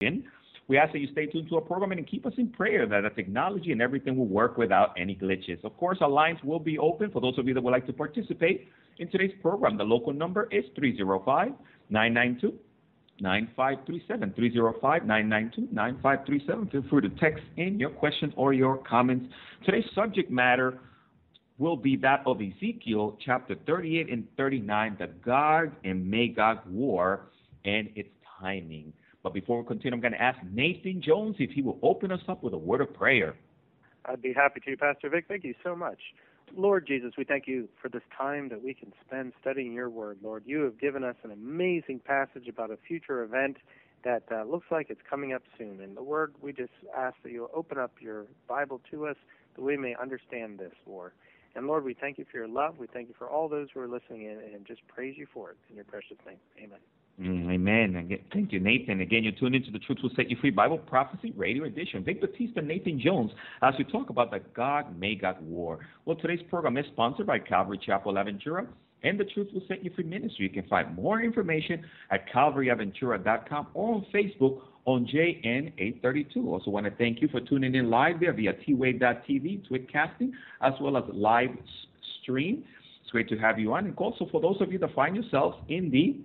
in. We ask that you stay tuned to our program and keep us in prayer that the technology and everything will work without any glitches. Of course, our lines will be open for those of you that would like to participate in today's program. The local number is 305 992 9537. 305 992 9537. Feel free to text in your questions or your comments. Today's subject matter will be that of Ezekiel chapter 38 and 39, the Gog and Magog war and its timing. But before we continue, I'm going to ask Nathan Jones if he will open us up with a word of prayer. I'd be happy to, Pastor Vic. Thank you so much. Lord Jesus, we thank you for this time that we can spend studying your word, Lord. You have given us an amazing passage about a future event that uh, looks like it's coming up soon. And the word, we just ask that you'll open up your Bible to us that we may understand this, Lord. And Lord, we thank you for your love. We thank you for all those who are listening in and just praise you for it. In your precious name, amen. Mm, amen. Thank you, Nathan. Again, you're tuned into the Truth Will Set You Free Bible Prophecy Radio Edition. Vic Batista, Nathan Jones, as we talk about the Gog Magog War. Well, today's program is sponsored by Calvary Chapel Aventura and the Truth Will Set You Free Ministry. You can find more information at calvaryaventura.com or on Facebook on JN832. Also, want to thank you for tuning in live there via twave.tv, Twitcasting, as well as live stream. It's great to have you on. And also, for those of you that find yourselves in the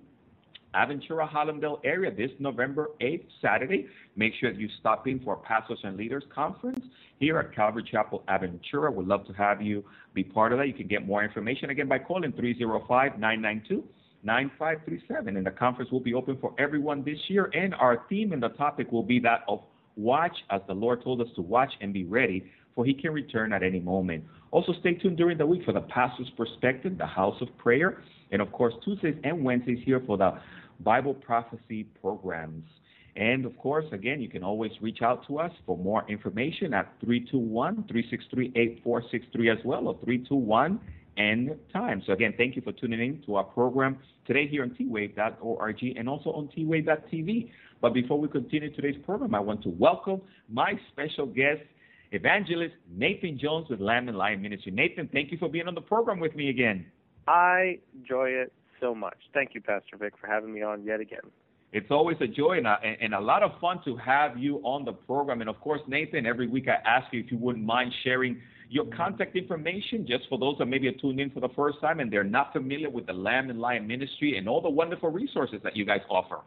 Aventura Hallandale area this November 8th, Saturday. Make sure that you stop in for Pastors and Leaders Conference here at Calvary Chapel Aventura. We'd love to have you be part of that. You can get more information again by calling 305 992 9537. And the conference will be open for everyone this year. And our theme and the topic will be that of watch as the Lord told us to watch and be ready, for he can return at any moment. Also, stay tuned during the week for the pastor's perspective, the house of prayer, and of course, Tuesdays and Wednesdays here for the Bible prophecy programs. And of course, again, you can always reach out to us for more information at 321 363 8463 as well, or 321 End Time. So again, thank you for tuning in to our program today here on twave.org and also on twave.tv. But before we continue today's program, I want to welcome my special guest, evangelist Nathan Jones with Lamb and Lion Ministry. Nathan, thank you for being on the program with me again. I enjoy it so much. Thank you, Pastor Vic, for having me on yet again. It's always a joy and a, and a lot of fun to have you on the program. And of course, Nathan, every week I ask you if you wouldn't mind sharing your contact information just for those that maybe are tuned in for the first time and they're not familiar with the Lamb and Lion Ministry and all the wonderful resources that you guys offer.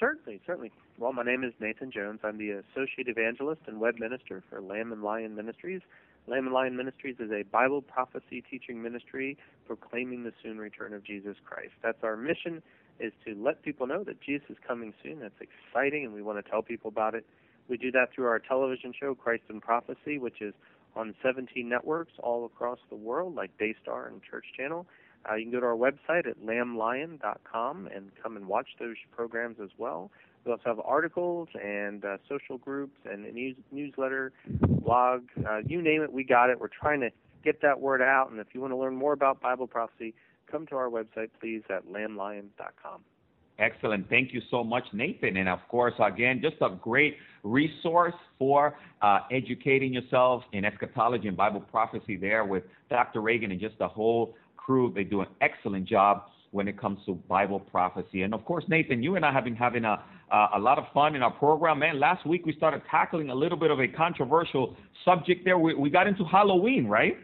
Certainly, certainly. Well, my name is Nathan Jones. I'm the Associate Evangelist and Web Minister for Lamb and Lion Ministries. Lamb and Lion Ministries is a Bible prophecy teaching ministry proclaiming the soon return of Jesus Christ. That's our mission is to let people know that Jesus is coming soon. That's exciting and we want to tell people about it. We do that through our television show Christ in Prophecy, which is on 17 networks all across the world like Daystar and Church Channel. Uh, you can go to our website at lamblion.com and come and watch those programs as well. We also have articles and uh, social groups and a news, newsletter, blog, uh, you name it, we got it. We're trying to get that word out. And if you want to learn more about Bible prophecy, come to our website, please, at lamblion.com. Excellent. Thank you so much, Nathan. And of course, again, just a great resource for uh, educating yourself in eschatology and Bible prophecy there with Dr. Reagan and just the whole crew. They do an excellent job when it comes to Bible prophecy. And of course, Nathan, you and I have been having a, a lot of fun in our program. Man, last week we started tackling a little bit of a controversial subject there. We, we got into Halloween, right?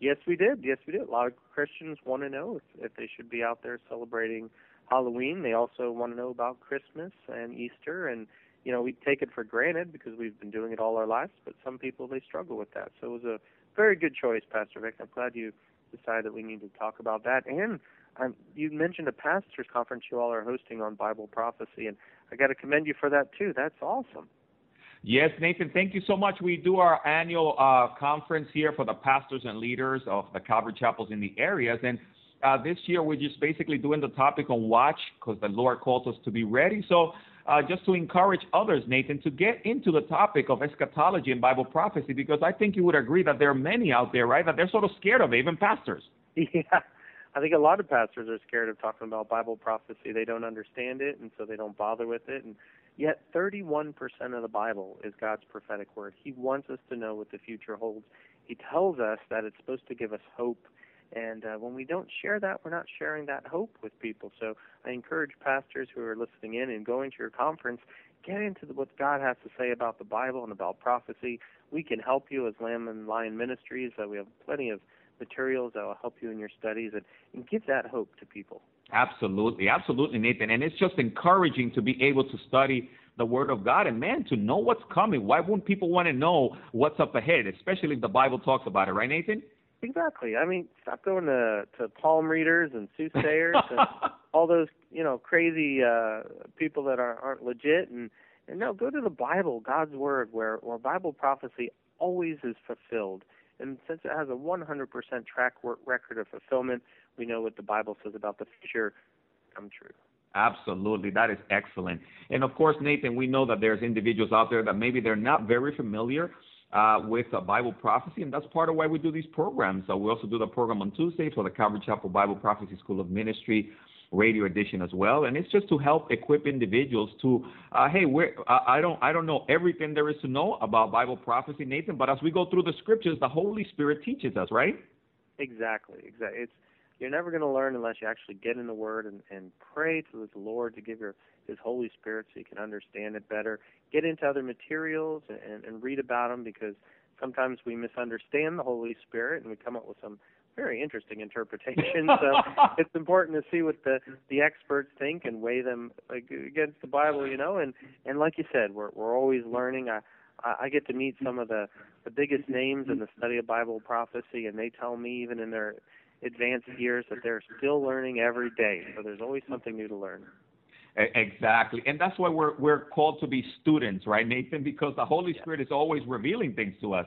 Yes, we did. Yes, we did. A lot of Christians want to know if, if they should be out there celebrating Halloween. They also want to know about Christmas and Easter. And, you know, we take it for granted because we've been doing it all our lives, but some people, they struggle with that. So it was a very good choice, Pastor Vic. I'm glad you decided that we need to talk about that. And um, you mentioned a pastors conference you all are hosting on Bible prophecy, and I got to commend you for that too. That's awesome. Yes, Nathan, thank you so much. We do our annual uh, conference here for the pastors and leaders of the Calvary chapels in the areas. And uh, this year, we're just basically doing the topic on watch because the Lord calls us to be ready. So, uh, just to encourage others, Nathan, to get into the topic of eschatology and Bible prophecy, because I think you would agree that there are many out there, right, that they're sort of scared of it, even pastors. Yeah, I think a lot of pastors are scared of talking about Bible prophecy. They don't understand it, and so they don't bother with it. And yet, 31% of the Bible is God's prophetic word. He wants us to know what the future holds. He tells us that it's supposed to give us hope. And uh, when we don't share that, we're not sharing that hope with people. So I encourage pastors who are listening in and going to your conference, get into the, what God has to say about the Bible and about prophecy. We can help you as Lamb and Lion Ministries. Uh, we have plenty of materials that will help you in your studies and, and give that hope to people. Absolutely, absolutely, Nathan. And it's just encouraging to be able to study the Word of God and man to know what's coming. Why wouldn't people want to know what's up ahead, especially if the Bible talks about it, right, Nathan? Exactly. I mean, stop going to to palm readers and soothsayers and all those you know crazy uh, people that are, aren't legit, and and no, go to the Bible, God's Word, where where Bible prophecy always is fulfilled. And since it has a 100% track record of fulfillment, we know what the Bible says about the future come true. Absolutely. That is excellent. And of course, Nathan, we know that there's individuals out there that maybe they're not very familiar uh, with uh, Bible prophecy, and that's part of why we do these programs. So we also do the program on Tuesday for the Calvary Chapel Bible Prophecy School of Ministry radio edition as well, and it's just to help equip individuals to, uh, hey, we're, I don't, I don't know everything there is to know about Bible prophecy, Nathan, but as we go through the scriptures, the Holy Spirit teaches us, right? Exactly, exactly. It's you're never going to learn unless you actually get in the Word and, and pray to the Lord to give your His Holy Spirit so you can understand it better. Get into other materials and, and read about them because sometimes we misunderstand the Holy Spirit and we come up with some very interesting interpretations. so it's important to see what the the experts think and weigh them against the Bible, you know. And and like you said, we're we're always learning. I I get to meet some of the the biggest names in the study of Bible prophecy, and they tell me even in their advanced years that they're still learning every day. So there's always something new to learn. Exactly. And that's why we're we're called to be students, right, Nathan? Because the Holy Spirit is always revealing things to us.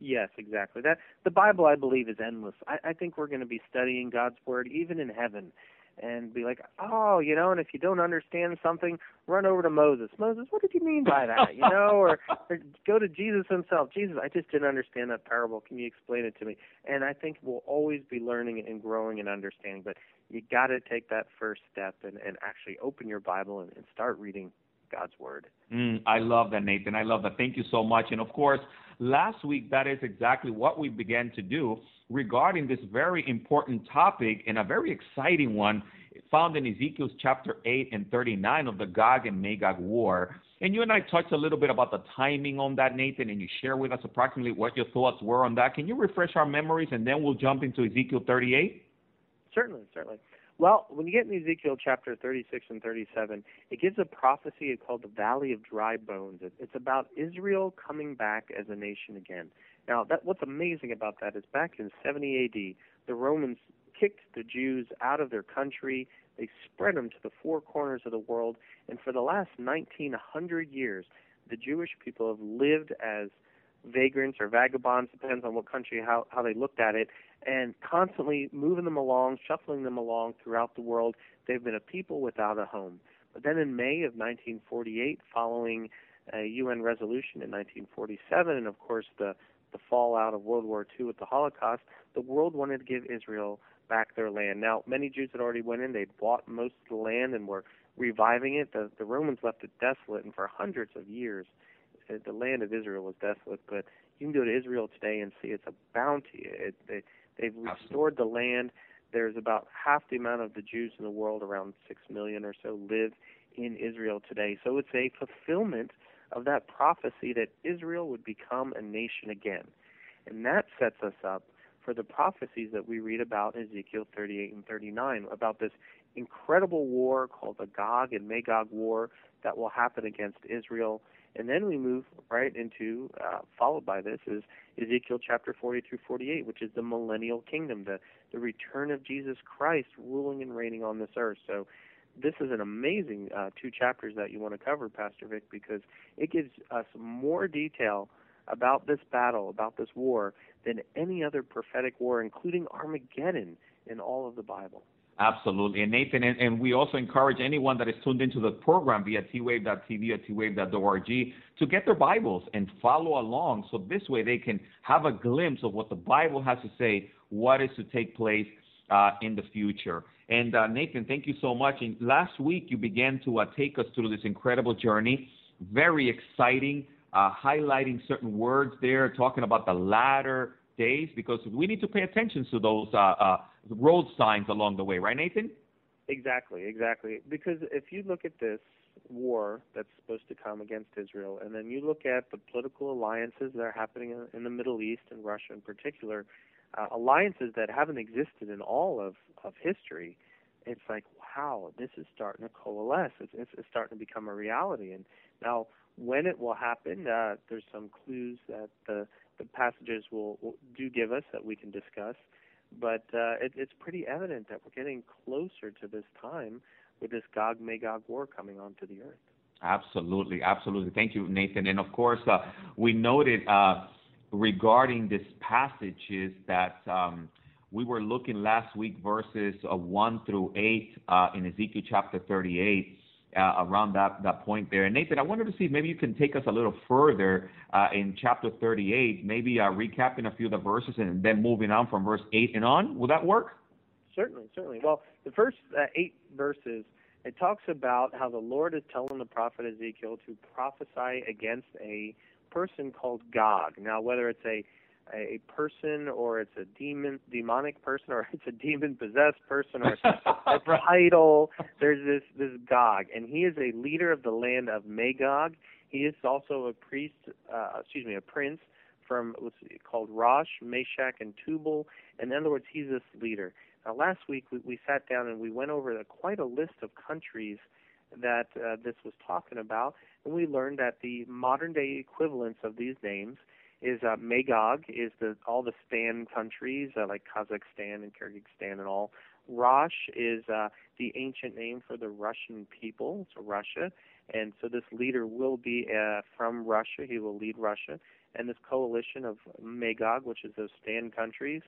Yes, exactly. That the Bible I believe is endless. I, I think we're going to be studying God's word even in heaven and be like, oh, you know, and if you don't understand something, run over to Moses. Moses, what did you mean by that? You know, or, or go to Jesus himself. Jesus, I just didn't understand that parable. Can you explain it to me? And I think we'll always be learning and growing and understanding, but you got to take that first step and, and actually open your Bible and, and start reading God's Word. Mm, I love that, Nathan. I love that. Thank you so much. And of course, last week, that is exactly what we began to do regarding this very important topic and a very exciting one found in Ezekiel's chapter 8 and 39 of the Gog and Magog war. And you and I touched a little bit about the timing on that, Nathan, and you share with us approximately what your thoughts were on that. Can you refresh our memories and then we'll jump into Ezekiel 38? Certainly, certainly. Well, when you get in Ezekiel chapter 36 and 37, it gives a prophecy called the Valley of Dry Bones. It's about Israel coming back as a nation again. Now, that, what's amazing about that is back in 70 AD, the Romans kicked the Jews out of their country. They spread them to the four corners of the world. And for the last 1900 years, the Jewish people have lived as vagrants or vagabonds, depends on what country, how, how they looked at it, and constantly moving them along, shuffling them along throughout the world. They've been a people without a home. But then in May of 1948, following a UN resolution in 1947, and of course the, the fallout of World War II with the Holocaust, the world wanted to give Israel back their land. Now, many Jews had already went in; they bought most of the land and were reviving it. The, the Romans left it desolate, and for hundreds of years, uh, the land of Israel was desolate. But you can go to Israel today and see it's a bounty. It, they, they've restored the land. There's about half the amount of the Jews in the world, around six million or so, live in Israel today. So it's a fulfillment of that prophecy that Israel would become a nation again. And that sets us up for the prophecies that we read about in Ezekiel 38 and 39 about this incredible war called the Gog and Magog war that will happen against Israel. And then we move right into, uh, followed by this, is Ezekiel chapter 40 through 48, which is the millennial kingdom, the, the return of Jesus Christ ruling and reigning on this earth. So this is an amazing uh, two chapters that you want to cover, Pastor Vic, because it gives us more detail about this battle, about this war, than any other prophetic war, including Armageddon in all of the Bible. Absolutely. And Nathan, and, and, we also encourage anyone that is tuned into the program via twave.tv or twave.org to get their Bibles and follow along so this way they can have a glimpse of what the Bible has to say, what is to take place uh, in the future. And uh, Nathan, thank you so much. And last week you began to uh, take us through this incredible journey, very exciting uh, highlighting certain words there, talking about the latter days, because we need to pay attention to those uh, uh, road signs along the way, right, Nathan? Exactly, exactly. Because if you look at this, war that's supposed to come against Israel, and then you look at the political alliances that are happening in, in the Middle East and Russia in particular, uh, alliances that haven't existed in all of, of history, it's like, wow, this is starting to coalesce. It's, it's, it's starting to become a reality. And now, when it will happen, uh, there's some clues that the, the passages will, will do give us that we can discuss. But uh, it, it's pretty evident that we're getting closer to this time with this Gog Magog war coming onto the earth. Absolutely, absolutely. Thank you, Nathan. And of course, uh, we noted uh, regarding this passage is that um, we were looking last week verses uh, 1 through 8 uh, in Ezekiel chapter 38. Uh, around that, that point there. And Nathan, I wanted to see if maybe you can take us a little further uh, in chapter 38, maybe uh, recapping a few of the verses and then moving on from verse 8 and on. Will that work? Certainly, certainly. Well, the first uh, eight verses, it talks about how the Lord is telling the prophet Ezekiel to prophesy against a person called Gog. Now, whether it's a a person or it's a demon demonic person or it's a demon possessed person or it's a title there's this this gog and he is a leader of the land of magog. He is also a priest uh, excuse me a prince from what's called rosh meshech and tubal. And in other words he's this leader. Now last week we, we sat down and we went over the, quite a list of countries that uh, this was talking about and we learned that the modern day equivalents of these names is uh, Magog is the all the Stan countries uh, like Kazakhstan and Kyrgyzstan and all. Rosh is uh, the ancient name for the Russian people, so Russia, and so this leader will be uh, from Russia. He will lead Russia, and this coalition of Magog, which is those Stan countries,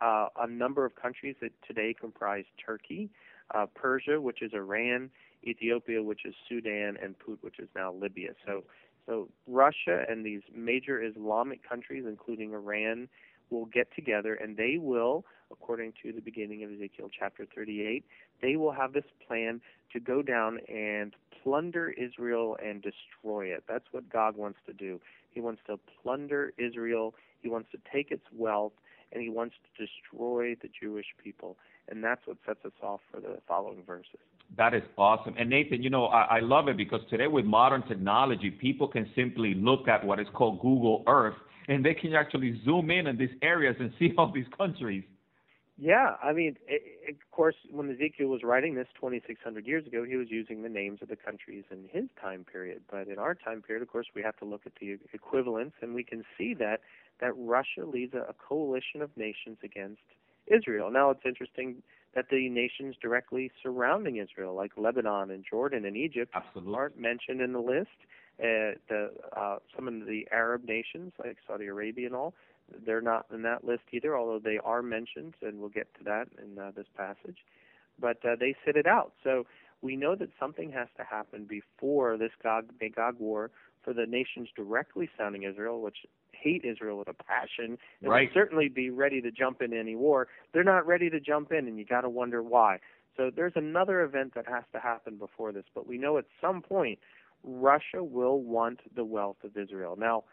uh, a number of countries that today comprise Turkey, uh, Persia, which is Iran, Ethiopia, which is Sudan, and Put, which is now Libya. So so Russia and these major Islamic countries, including Iran, will get together and they will, according to the beginning of Ezekiel chapter 38, they will have this plan to go down and plunder Israel and destroy it. That's what Gog wants to do. He wants to plunder Israel, he wants to take its wealth, and he wants to destroy the Jewish people. And that's what sets us off for the following verses. That is awesome. And Nathan, you know, I, I love it because today with modern technology, people can simply look at what is called Google Earth and they can actually zoom in on these areas and see all these countries. Yeah, I mean, it, of course, when Ezekiel was writing this 2,600 years ago, he was using the names of the countries in his time period. But in our time period, of course, we have to look at the equivalents, and we can see that that Russia leads a, a coalition of nations against Israel. Now, it's interesting that the nations directly surrounding Israel, like Lebanon and Jordan and Egypt, Absolutely. aren't mentioned in the list. Uh, the uh, some of the Arab nations, like Saudi Arabia and all, they're not in that list either, although they are mentioned, and we'll get to that in uh, this passage. But uh, they sit it out. So we know that something has to happen before this Gog Magog war for the nations directly sounding Israel, which hate Israel with a passion and right. certainly be ready to jump in any war. They're not ready to jump in, and you got to wonder why. So there's another event that has to happen before this, but we know at some point Russia will want the wealth of Israel. Now,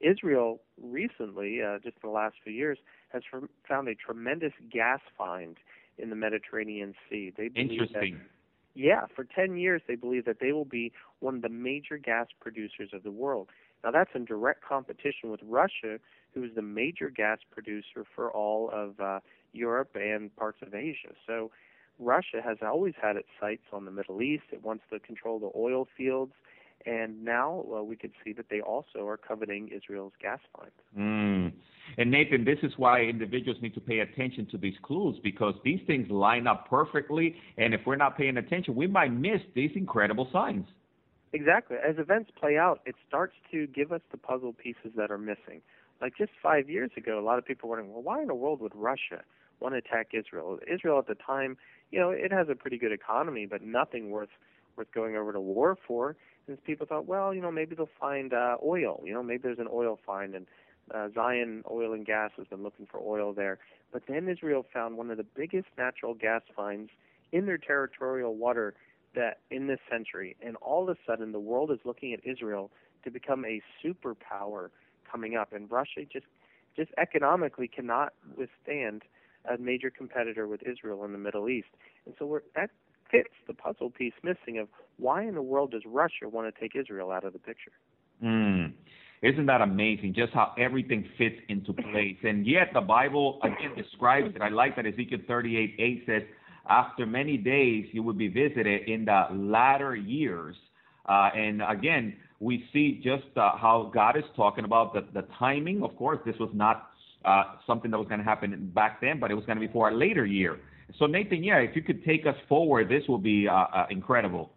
Israel recently, uh, just in the last few years, has found a tremendous gas find in the Mediterranean Sea. They Interesting. That, yeah, for 10 years they believe that they will be one of the major gas producers of the world. Now that's in direct competition with Russia, who is the major gas producer for all of uh, Europe and parts of Asia. So Russia has always had its sights on the Middle East. It wants to control the oil fields. And now well, we can see that they also are coveting Israel's gas finds. Mm. And Nathan, this is why individuals need to pay attention to these clues because these things line up perfectly. And if we're not paying attention, we might miss these incredible signs. Exactly. As events play out, it starts to give us the puzzle pieces that are missing. Like just five years ago, a lot of people were wondering, well, why in the world would Russia want to attack Israel? Israel at the time, you know, it has a pretty good economy, but nothing worth worth going over to war for. And people thought, well, you know, maybe they'll find uh, oil. You know, maybe there's an oil find, and uh, Zion Oil and Gas has been looking for oil there. But then Israel found one of the biggest natural gas finds in their territorial water that in this century, and all of a sudden the world is looking at Israel to become a superpower coming up, and Russia just just economically cannot withstand a major competitor with Israel in the Middle East, and so we're, that fits the puzzle piece missing of why in the world does Russia want to take Israel out of the picture? Mm. Isn't that amazing? Just how everything fits into place. And yet the Bible again describes it. I like that Ezekiel 38 8 says, After many days you will be visited in the latter years. Uh, and again, we see just uh, how God is talking about the, the timing. Of course, this was not uh, something that was going to happen back then, but it was going to be for a later year. So, Nathan, yeah, if you could take us forward, this will be uh, uh, incredible.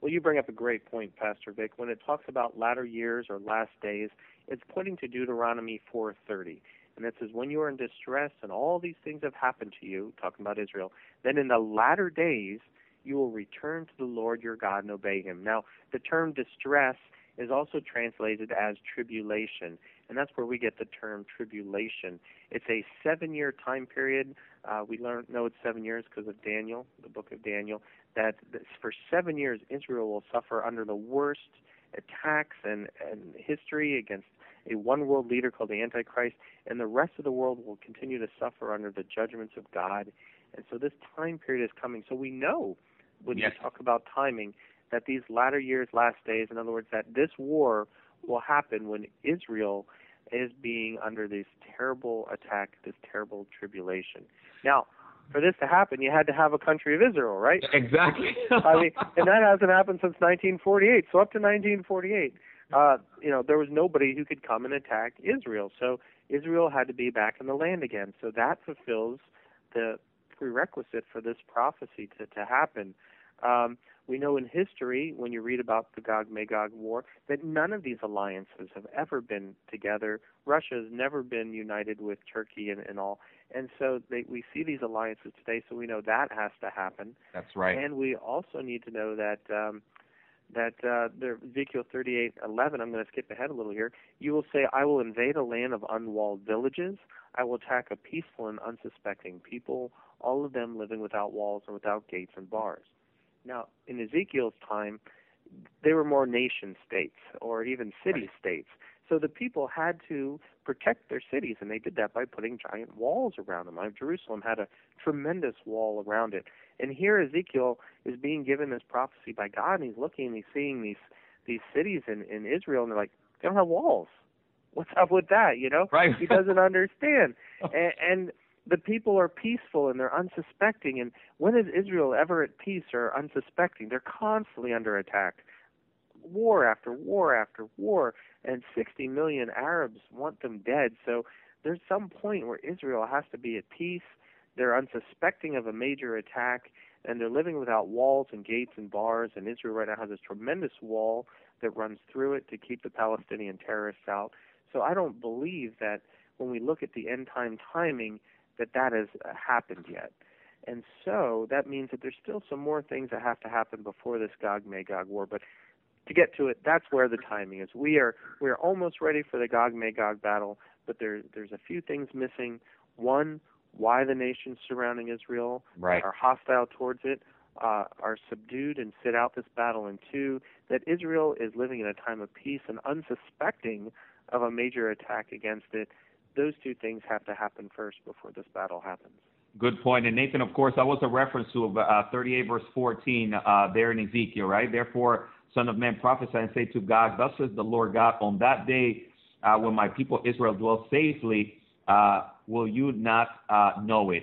Well, you bring up a great point, Pastor Vic. When it talks about latter years or last days, it's pointing to Deuteronomy 4:30, and it says, "When you are in distress and all these things have happened to you," talking about Israel, then in the latter days you will return to the Lord your God and obey Him. Now, the term distress is also translated as tribulation, and that's where we get the term tribulation. It's a seven-year time period. Uh, we learn know it's seven years because of Daniel, the book of Daniel. That, for seven years Israel will suffer under the worst attacks and, and history against a one world leader called the Antichrist, and the rest of the world will continue to suffer under the judgments of God. And so this time period is coming. So we know when yes. you talk about timing that these latter years, last days, in other words, that this war will happen when Israel is being under this terrible attack, this terrible tribulation. Now, for this to happen, you had to have a country of Israel, right? Exactly. I mean, and that hasn't happened since 1948. So up to 1948, uh, you know, there was nobody who could come and attack Israel. So Israel had to be back in the land again. So that fulfills the prerequisite for this prophecy to to happen. Um, we know in history, when you read about the Gog Magog war, that none of these alliances have ever been together. Russia has never been united with Turkey and, and all. And so they, we see these alliances today, so we know that has to happen. That's right. And we also need to know that um, that uh, there, Ezekiel 38:11. I'm going to skip ahead a little here. You will say, "I will invade a land of unwalled villages. I will attack a peaceful and unsuspecting people, all of them living without walls and without gates and bars." Now, in Ezekiel's time, they were more nation states or even city right. states. So the people had to protect their cities, and they did that by putting giant walls around them. Jerusalem had a tremendous wall around it. And here Ezekiel is being given this prophecy by God, and he's looking and he's seeing these these cities in, in Israel, and they're like, they don't have walls. What's up with that? You know, right. he doesn't understand. and, and the people are peaceful and they're unsuspecting. And when is Israel ever at peace or unsuspecting? They're constantly under attack. War after war after war, and 60 million Arabs want them dead. So there's some point where Israel has to be at peace. They're unsuspecting of a major attack, and they're living without walls and gates and bars. And Israel right now has this tremendous wall that runs through it to keep the Palestinian terrorists out. So I don't believe that when we look at the end time timing, that that has uh, happened yet. And so that means that there's still some more things that have to happen before this Gog Magog war. But to get to it, that's where the timing is. We are we are almost ready for the Gog Magog battle, but there there's a few things missing. One, why the nations surrounding Israel right. are hostile towards it, uh, are subdued and sit out this battle. And two, that Israel is living in a time of peace and unsuspecting of a major attack against it those two things have to happen first before this battle happens. Good point. And Nathan, of course, that was a reference to uh, 38 verse 14 uh, there in Ezekiel, right? Therefore, Son of Man, prophesy and say to Gog, Thus says the Lord God, on that day uh, when my people Israel dwell safely, uh, will you not uh, know it?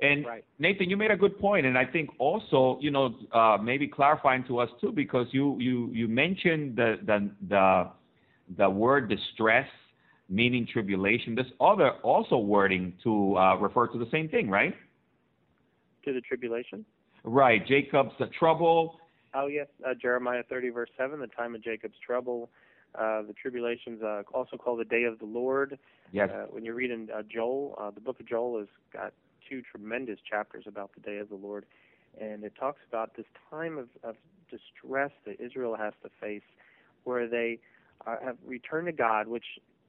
And right. Nathan, you made a good point, and I think also, you know, uh, maybe clarifying to us too, because you you you mentioned the the the, the word distress meaning tribulation. This other also wording to uh, refer to the same thing, right? To the tribulation. Right. Jacob's uh, trouble. Oh yes, uh, Jeremiah 30 verse 7, the time of Jacob's trouble. Uh, the tribulations uh, also called the day of the Lord. Yes. Uh, when you read in uh, Joel, uh, the book of Joel has got two tremendous chapters about the day of the Lord, and it talks about this time of, of distress that Israel has to face, where they uh, have returned to God, which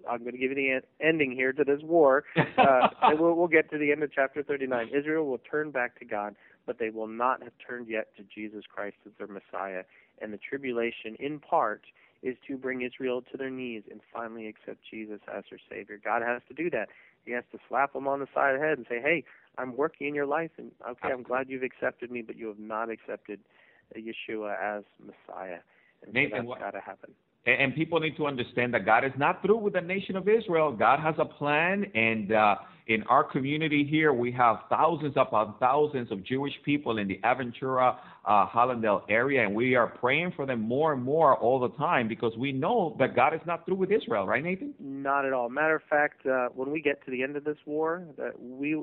I'm going to give you the en- ending here to this war, uh, and we'll, we'll get to the end of chapter 39. Israel will turn back to God, but they will not have turned yet to Jesus Christ as their Messiah. And the tribulation, in part, is to bring Israel to their knees and finally accept Jesus as their Savior. God has to do that. He has to slap them on the side of the head and say, "Hey, I'm working in your life, and okay, I'm glad you've accepted me, but you have not accepted Yeshua as Messiah." And Nathan, so that's got to happen. And, people need to understand that God is not through with the nation of Israel. God has a plan, and uh, in our community here, we have thousands upon thousands of Jewish people in the Aventura, uh, Hallandale area, and we are praying for them more and more all the time because we know that God is not through with Israel, right, Nathan? Not at all. Matter of fact, uh, when we get to the end of this war, that we,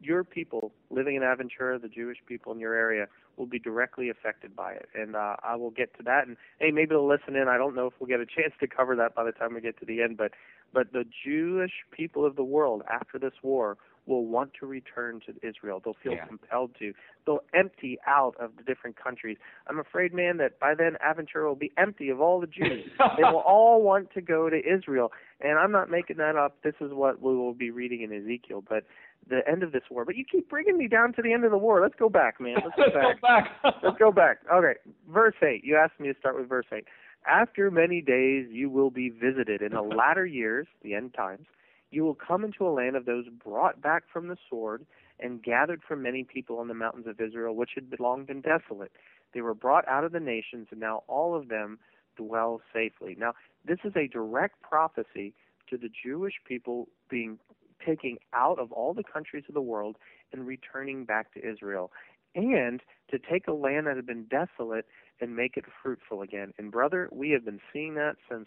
your people living in Aventura, the Jewish people in your area, will be directly affected by it. And uh, I will get to that. And hey, maybe they'll listen in. I don't know if we'll get a chance to cover that by the time we get to the end. But but the Jewish people of the world after this war will want to return to Israel. They'll feel Yeah. compelled to. They'll empty out of the different countries. I'm afraid, man, that by then Aventura will be empty of all the Jews. they will all want to go to Israel. And I'm not making that up. This is what we will be reading in Ezekiel. But the end of this war. But you keep bringing me down to the end of the war. Let's go back, man. Let's go back. back. Let's go back. Okay, verse 8. You asked me to start with verse 8. After many days you will be visited in the latter years, the end times. You will come into a land of those brought back from the sword and gathered from many people on the mountains of Israel, which had long been desolate. They were brought out of the nations, and now all of them dwell safely. Now, this is a direct prophecy to the Jewish people being taken out of all the countries of the world and returning back to Israel, and to take a land that had been desolate and make it fruitful again. And brother, we have been seeing that since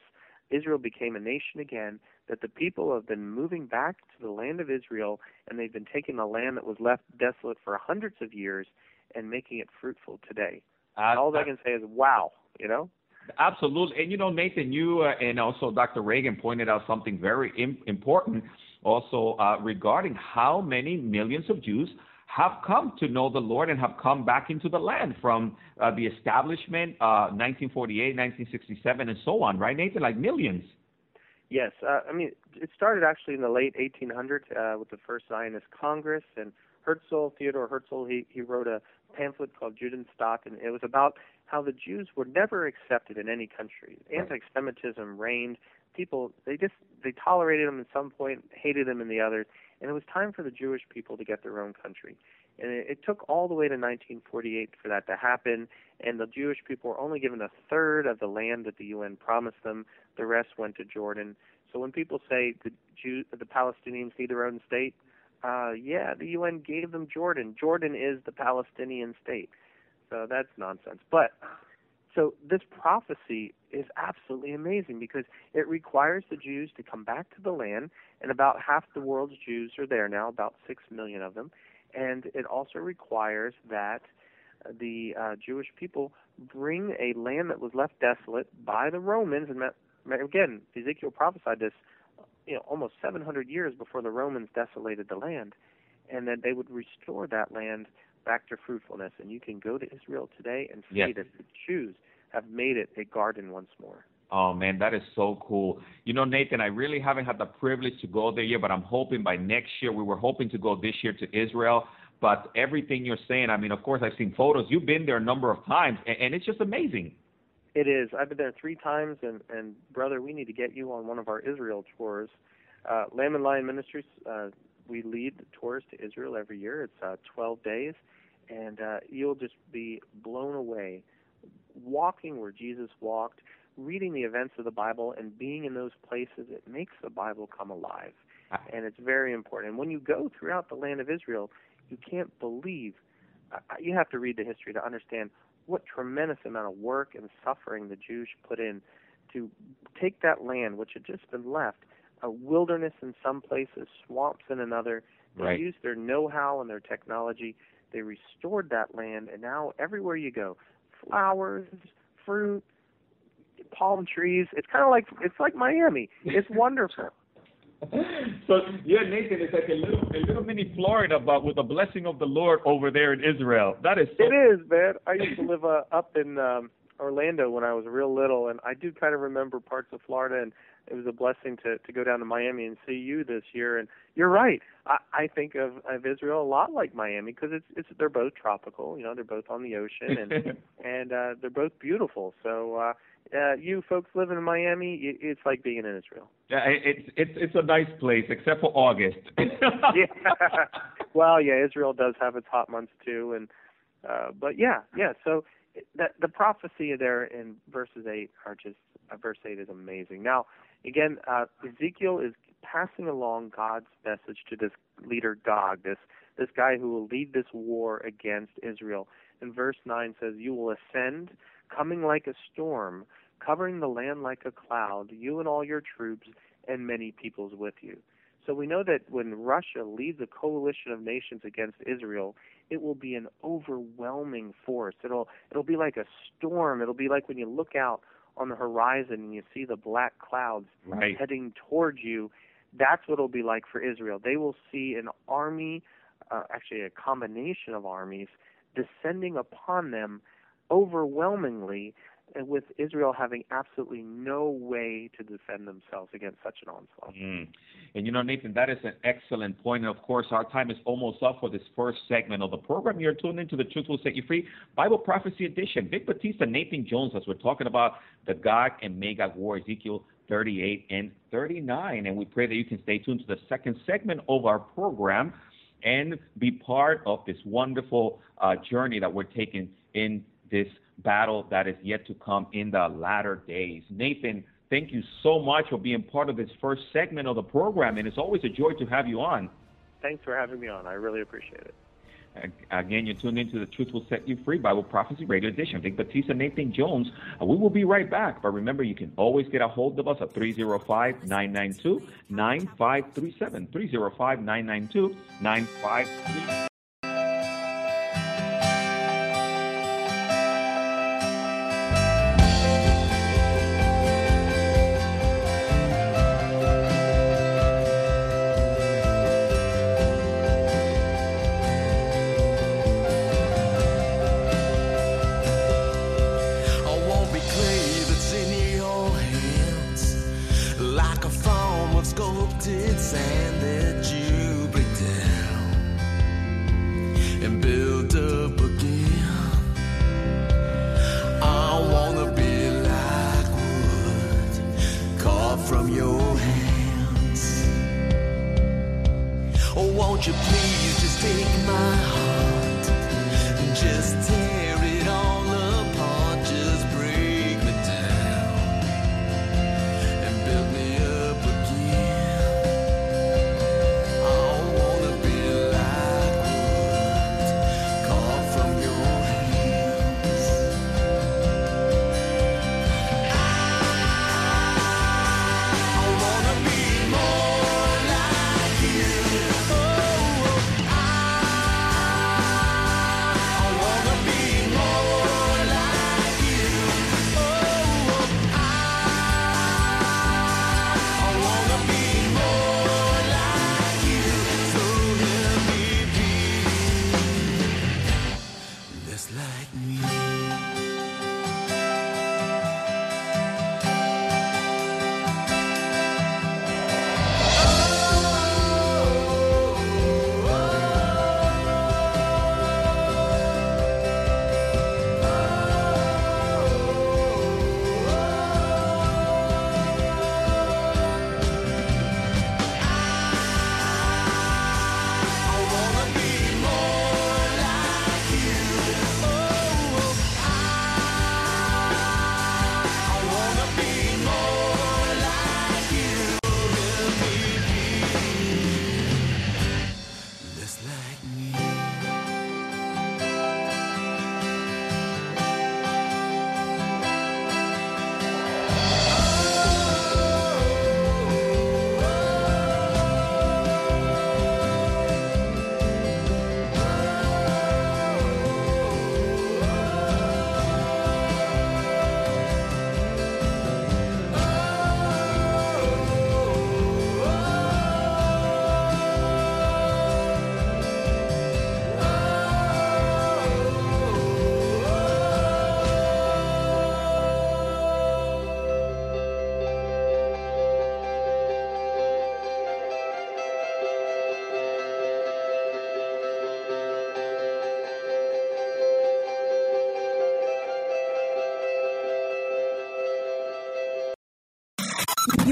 Israel became a nation again, that the people have been moving back to the land of Israel, and they've been taking the land that was left desolate for hundreds of years and making it fruitful today. Uh, All I can say is, wow, you know? Absolutely. And you know, Nathan, you uh, and also Dr. Reagan pointed out something very Im- important also uh, regarding how many millions of Jews have come to know the Lord and have come back into the land from uh, the establishment, uh, 1948, 1967, and so on, right, Nathan? Like millions. Yes, uh, I mean it started actually in the late 1800s uh, with the first Zionist Congress and Herzl, Theodore Herzl. He he wrote a pamphlet called Judenstaat, and it was about how the Jews were never accepted in any country. Anti-Semitism reigned. People they just they tolerated them at some point, hated them in the others, and it was time for the Jewish people to get their own country. And it, it took all the way to 1948 for that to happen. And the Jewish people were only given a third of the land that the UN promised them. The rest went to Jordan. So when people say the Jew, the Palestinians need their own state, uh, yeah, the UN gave them Jordan. Jordan is the Palestinian state. So that's nonsense. But so this prophecy is absolutely amazing because it requires the Jews to come back to the land, and about half the world's Jews are there now, about six million of them, and it also requires that the uh, Jewish people bring a land that was left desolate by the Romans, and again, Ezekiel prophesied this, you know, almost 700 years before the Romans desolated the land, and that they would restore that land back to fruitfulness. And you can go to Israel today and see Yes. that the Jews have made it a garden once more. Oh man, that is so cool. You know, Nathan, I really haven't had the privilege to go there yet, but I'm hoping by next year. We were hoping to go this year to Israel, but everything you're saying, I mean, of course, I've seen photos. You've been there a number of times, and, and it's just amazing. It is. I've been there three times, and and brother, we need to get you on one of our Israel tours. Uh, Lamb and Lion Ministries, uh, we lead the tours to Israel every year. It's uh, 12 days, and uh, you'll just be blown away, walking where Jesus walked, reading the events of the Bible, and being in those places. It makes the Bible come alive, and it's very important. And when you go throughout the land of Israel, you can't believe. Uh, you have to read the history to understand what tremendous amount of work and suffering the Jews put in to take that land, which had just been left, a wilderness in some places, swamps in another. They Right. used their know-how and their technology. They restored that land, and now everywhere you go, flowers, fruit, palm trees. It's kind of like it's like Miami. It's wonderful. so yeah, Nathan, it's like a little, a little mini Florida, but with the blessing of the Lord over there in Israel. That is so. It is, man. I used to live uh, up in um, Orlando when I was real little, and I do kind of remember parts of Florida, and it was a blessing to to go down to Miami and see you this year. And you're right. I, I think of of Israel a lot like Miami because it's it's they're both tropical. You know, they're both on the ocean, and and uh, they're both beautiful. So uh, uh, you folks living in Miami, it, it's like being in Israel. Yeah, it's it's it's a nice place except for August. yeah. well, yeah, Israel does have its hot months too, and uh, but yeah, yeah. So that the prophecy there in verses eight are just uh, verse eight is amazing. Now, again, uh, Ezekiel is passing along God's message to this leader Gog, this this guy who will lead this war against Israel. And verse nine says, "You will ascend, coming like a storm, covering the land like a cloud, you and all your troops, and many peoples with you." So we know that when Russia leads a coalition of nations against Israel, it will be an overwhelming force. It'll it'll be like a storm. It'll be like when you look out on the horizon and you see the black clouds right. heading towards you. That's what it'll be like for Israel. They will see an army, uh, actually a combination of armies, descending upon them overwhelmingly with Israel having absolutely no way to defend themselves against such an onslaught. Mm. And you know, Nathan, that is an excellent point. And of course, our time is almost up for this first segment of the program. You're tuned into the Truth Will Set You Free Bible Prophecy Edition. Vic Batista, Nathan Jones, as we're talking about the Gog and Magog War, Ezekiel 38 and 39. And we pray that you can stay tuned to the second segment of our program and be part of this wonderful uh, journey that we're taking in this battle that is yet to come in the latter days. Nathan, thank you so much for being part of this first segment of the program, and it's always a joy to have you on. Thanks for having me on. I really appreciate it. Again, you're tuned into the Truth Will Set You Free Bible Prophecy Radio Edition. Vic Batista, Nathan Jones. Uh, we will be right back. But remember, you can always get a hold of us at 305 992 9537. 305 992 9537.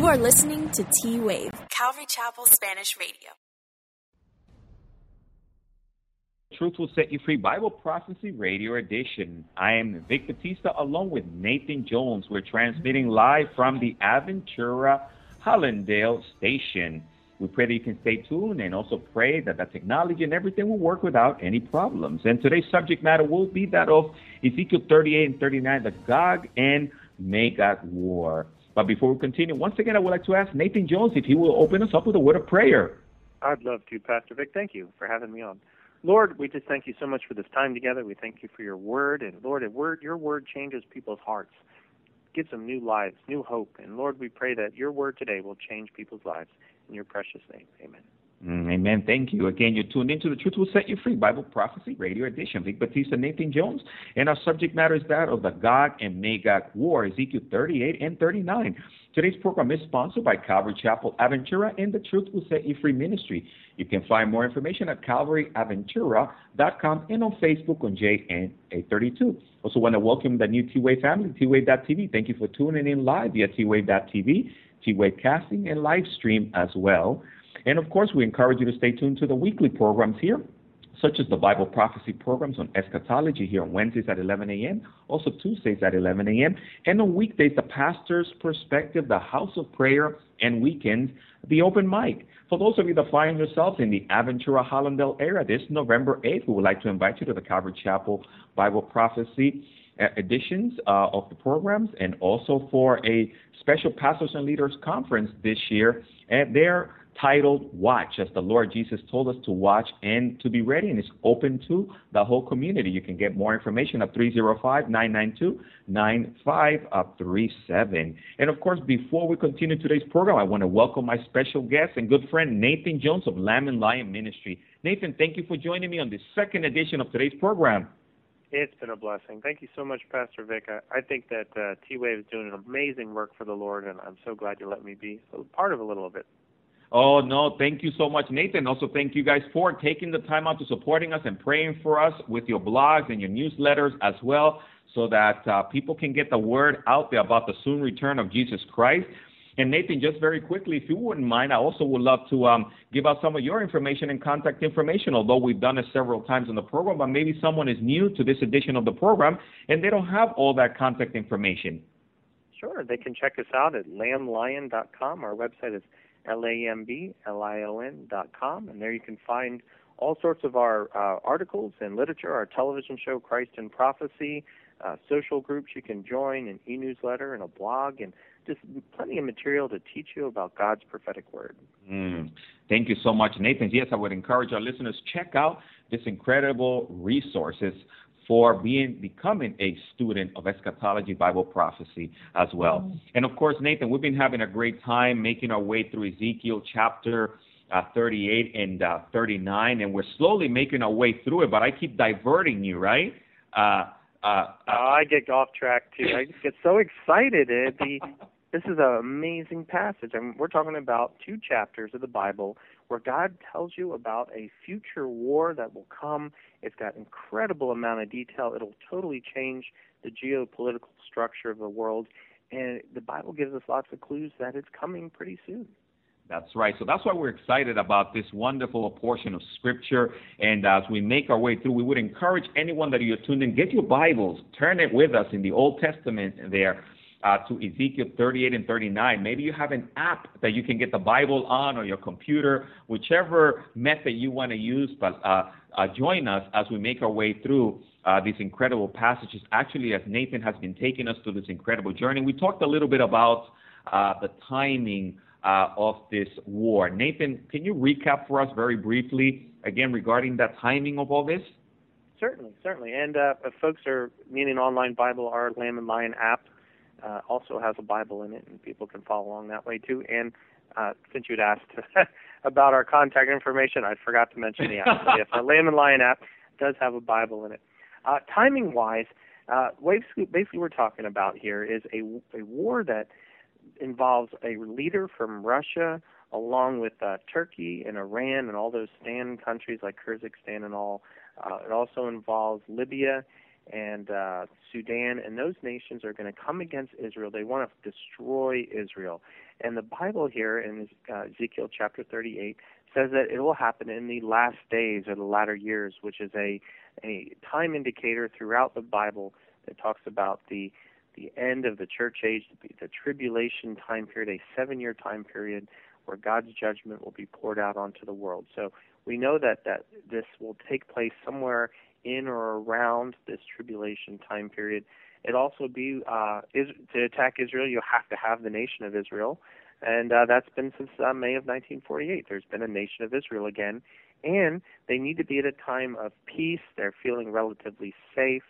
You are listening to T Wave, Calvary Chapel Spanish Radio. Truth Will Set You Free Bible Prophecy Radio Edition. I am Vic Batista along with Nathan Jones. We're transmitting live from the Aventura Hallandale station. We pray that you can stay tuned and also pray that the technology and everything will work without any problems. And today's subject matter will be that of Ezekiel 38 and 39, the Gog and Magog War. But before we continue, once again, I would like to ask Nathan Jones if he will open us up with a word of prayer. I'd love to, Pastor Vic. Thank you for having me on. Lord, we just thank you so much for this time together. We thank you for your word. And Lord, word, your word changes people's hearts, gives them new lives, new hope. And Lord, we pray that your word today will change people's lives. In your precious name, amen. Mm, amen. Thank you. Again, you're tuned into the Truth Will Set You Free Bible Prophecy Radio Edition. Vic Batista, Nathan Jones, and our subject matter is that of the Gog and Magog War, Ezekiel 38 and 39. Today's program is sponsored by Calvary Chapel Aventura and the Truth Will Set You Free Ministry. You can find more information at calvaryaventura.com and on Facebook on JN832. Also want to welcome the new T-Wave family, T-Wave.tv. Thank you for tuning in live via T-Wave.tv, T-Wave Casting, and live stream as well. And of course, we encourage you to stay tuned to the weekly programs here, such as the Bible prophecy programs on eschatology here on Wednesdays at 11 a.m., also Tuesdays at 11 a.m., and on weekdays, the pastor's perspective, the house of prayer, and weekends, the open mic. For those of you that find yourselves in the Aventura Hallandale area, this November 8th, we would like to invite you to the Calvary Chapel Bible Prophecy editions uh, of the programs and also for a special pastors and leaders conference this year. And they're titled Watch, as the Lord Jesus told us to watch and to be ready, and it's open to the whole community. You can get more information at 305 992 9537. And of course, before we continue today's program, I want to welcome my special guest and good friend, Nathan Jones of Lamb and Lion Ministry. Nathan, thank you for joining me on the second edition of today's program. It's been a blessing. Thank you so much, Pastor Vic. I, I think that uh, T Wave is doing an amazing work for the Lord, and I'm so glad you let me be a part of a little of it. Oh, no, thank you so much, Nathan. Also, thank you guys for taking the time out to supporting us and praying for us with your blogs and your newsletters as well, so that uh, people can get the word out there about the soon return of Jesus Christ. And Nathan, just very quickly, if you wouldn't mind, I also would love to um, give out some of your information and contact information, although we've done it several times in the program, but maybe someone is new to this edition of the program and they don't have all that contact information. Sure, they can check us out at lamblion.com. Our website is L-A-M-B-L-I-O-N dot com, and there you can find all sorts of our uh, articles and literature, our television show, Christ in Prophecy, uh, social groups you can join, an e-newsletter, and a blog, and just plenty of material to teach you about God's prophetic word. Mm. Thank you so much, Nathan. Yes, I would encourage our listeners check out this incredible resources for being becoming a student of eschatology Bible prophecy as well. Mm. And of course, Nathan, we've been having a great time making our way through Ezekiel chapter uh, 38 and uh, 39, and we're slowly making our way through it. But I keep diverting you, right? Uh, uh, oh, I get off track too. I just get so excited. It, the, this is an amazing passage. I mean, we're talking about two chapters of the Bible where God tells you about a future war that will come. It's got incredible amount of detail. It'll totally change the geopolitical structure of the world, and the Bible gives us lots of clues that it's coming pretty soon. That's right. So that's why we're excited about this wonderful portion of Scripture. And as we make our way through, we would encourage anyone that you're tuned in, get your Bibles, turn it with us in the Old Testament there. Uh, to Ezekiel 38 and 39. Maybe you have an app that you can get the Bible on or your computer, whichever method you want to use. But uh, uh, join us as we make our way through uh, these incredible passages. Actually, as Nathan has been taking us through this incredible journey, we talked a little bit about uh, the timing uh, of this war. Nathan, can you recap for us very briefly, again, regarding the timing of all this? Certainly, certainly. And if folks are needing online Bible, our Lamb and Lion app uh, also has a Bible in it, and people can follow along that way too. And uh, since you'd asked about our contact information, I forgot to mention the app. yes, our Lamb and Lion app does have a Bible in it. Uh, timing wise, uh, basically, basically, we're talking about here is a, a war that involves a leader from Russia along with uh, Turkey and Iran and all those stand countries like Kyrgyzstan and all. Uh, it also involves Libya and uh, Sudan, and those nations are going to come against Israel. They want to destroy Israel. And the Bible here in uh, Ezekiel chapter 38 says that it will happen in the last days or the latter years, which is a a time indicator throughout the Bible that talks about the the end of the church age, the tribulation time period, a seven-year time period where God's judgment will be poured out onto the world. So we know that that this will take place somewhere in or around this tribulation time period. It also be uh, is to attack Israel, you have to have the nation of Israel, and uh, that's been since uh, May of 1948. There's been a nation of Israel again, and they need to be at a time of peace. They're feeling relatively safe,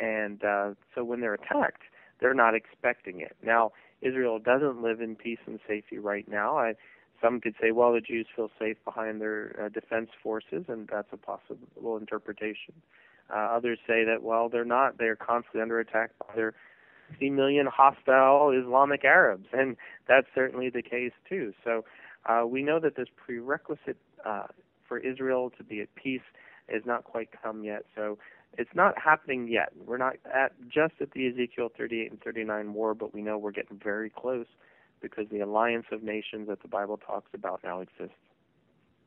and uh, so when they're attacked, they're not expecting it. Now, Israel doesn't live in peace and safety right now. I, some could say, well, the Jews feel safe behind their uh, defense forces, and that's a possible interpretation. Uh, others say that, well, they're not. They're constantly under attack by their 60 million hostile Islamic Arabs, and that's certainly the case too. So uh, we know that this prerequisite uh, for Israel to be at peace has not quite come yet. So it's not happening yet. We're not at just at the Ezekiel 38 and 39 war, but we know we're getting very close because the alliance of nations that the Bible talks about now exists.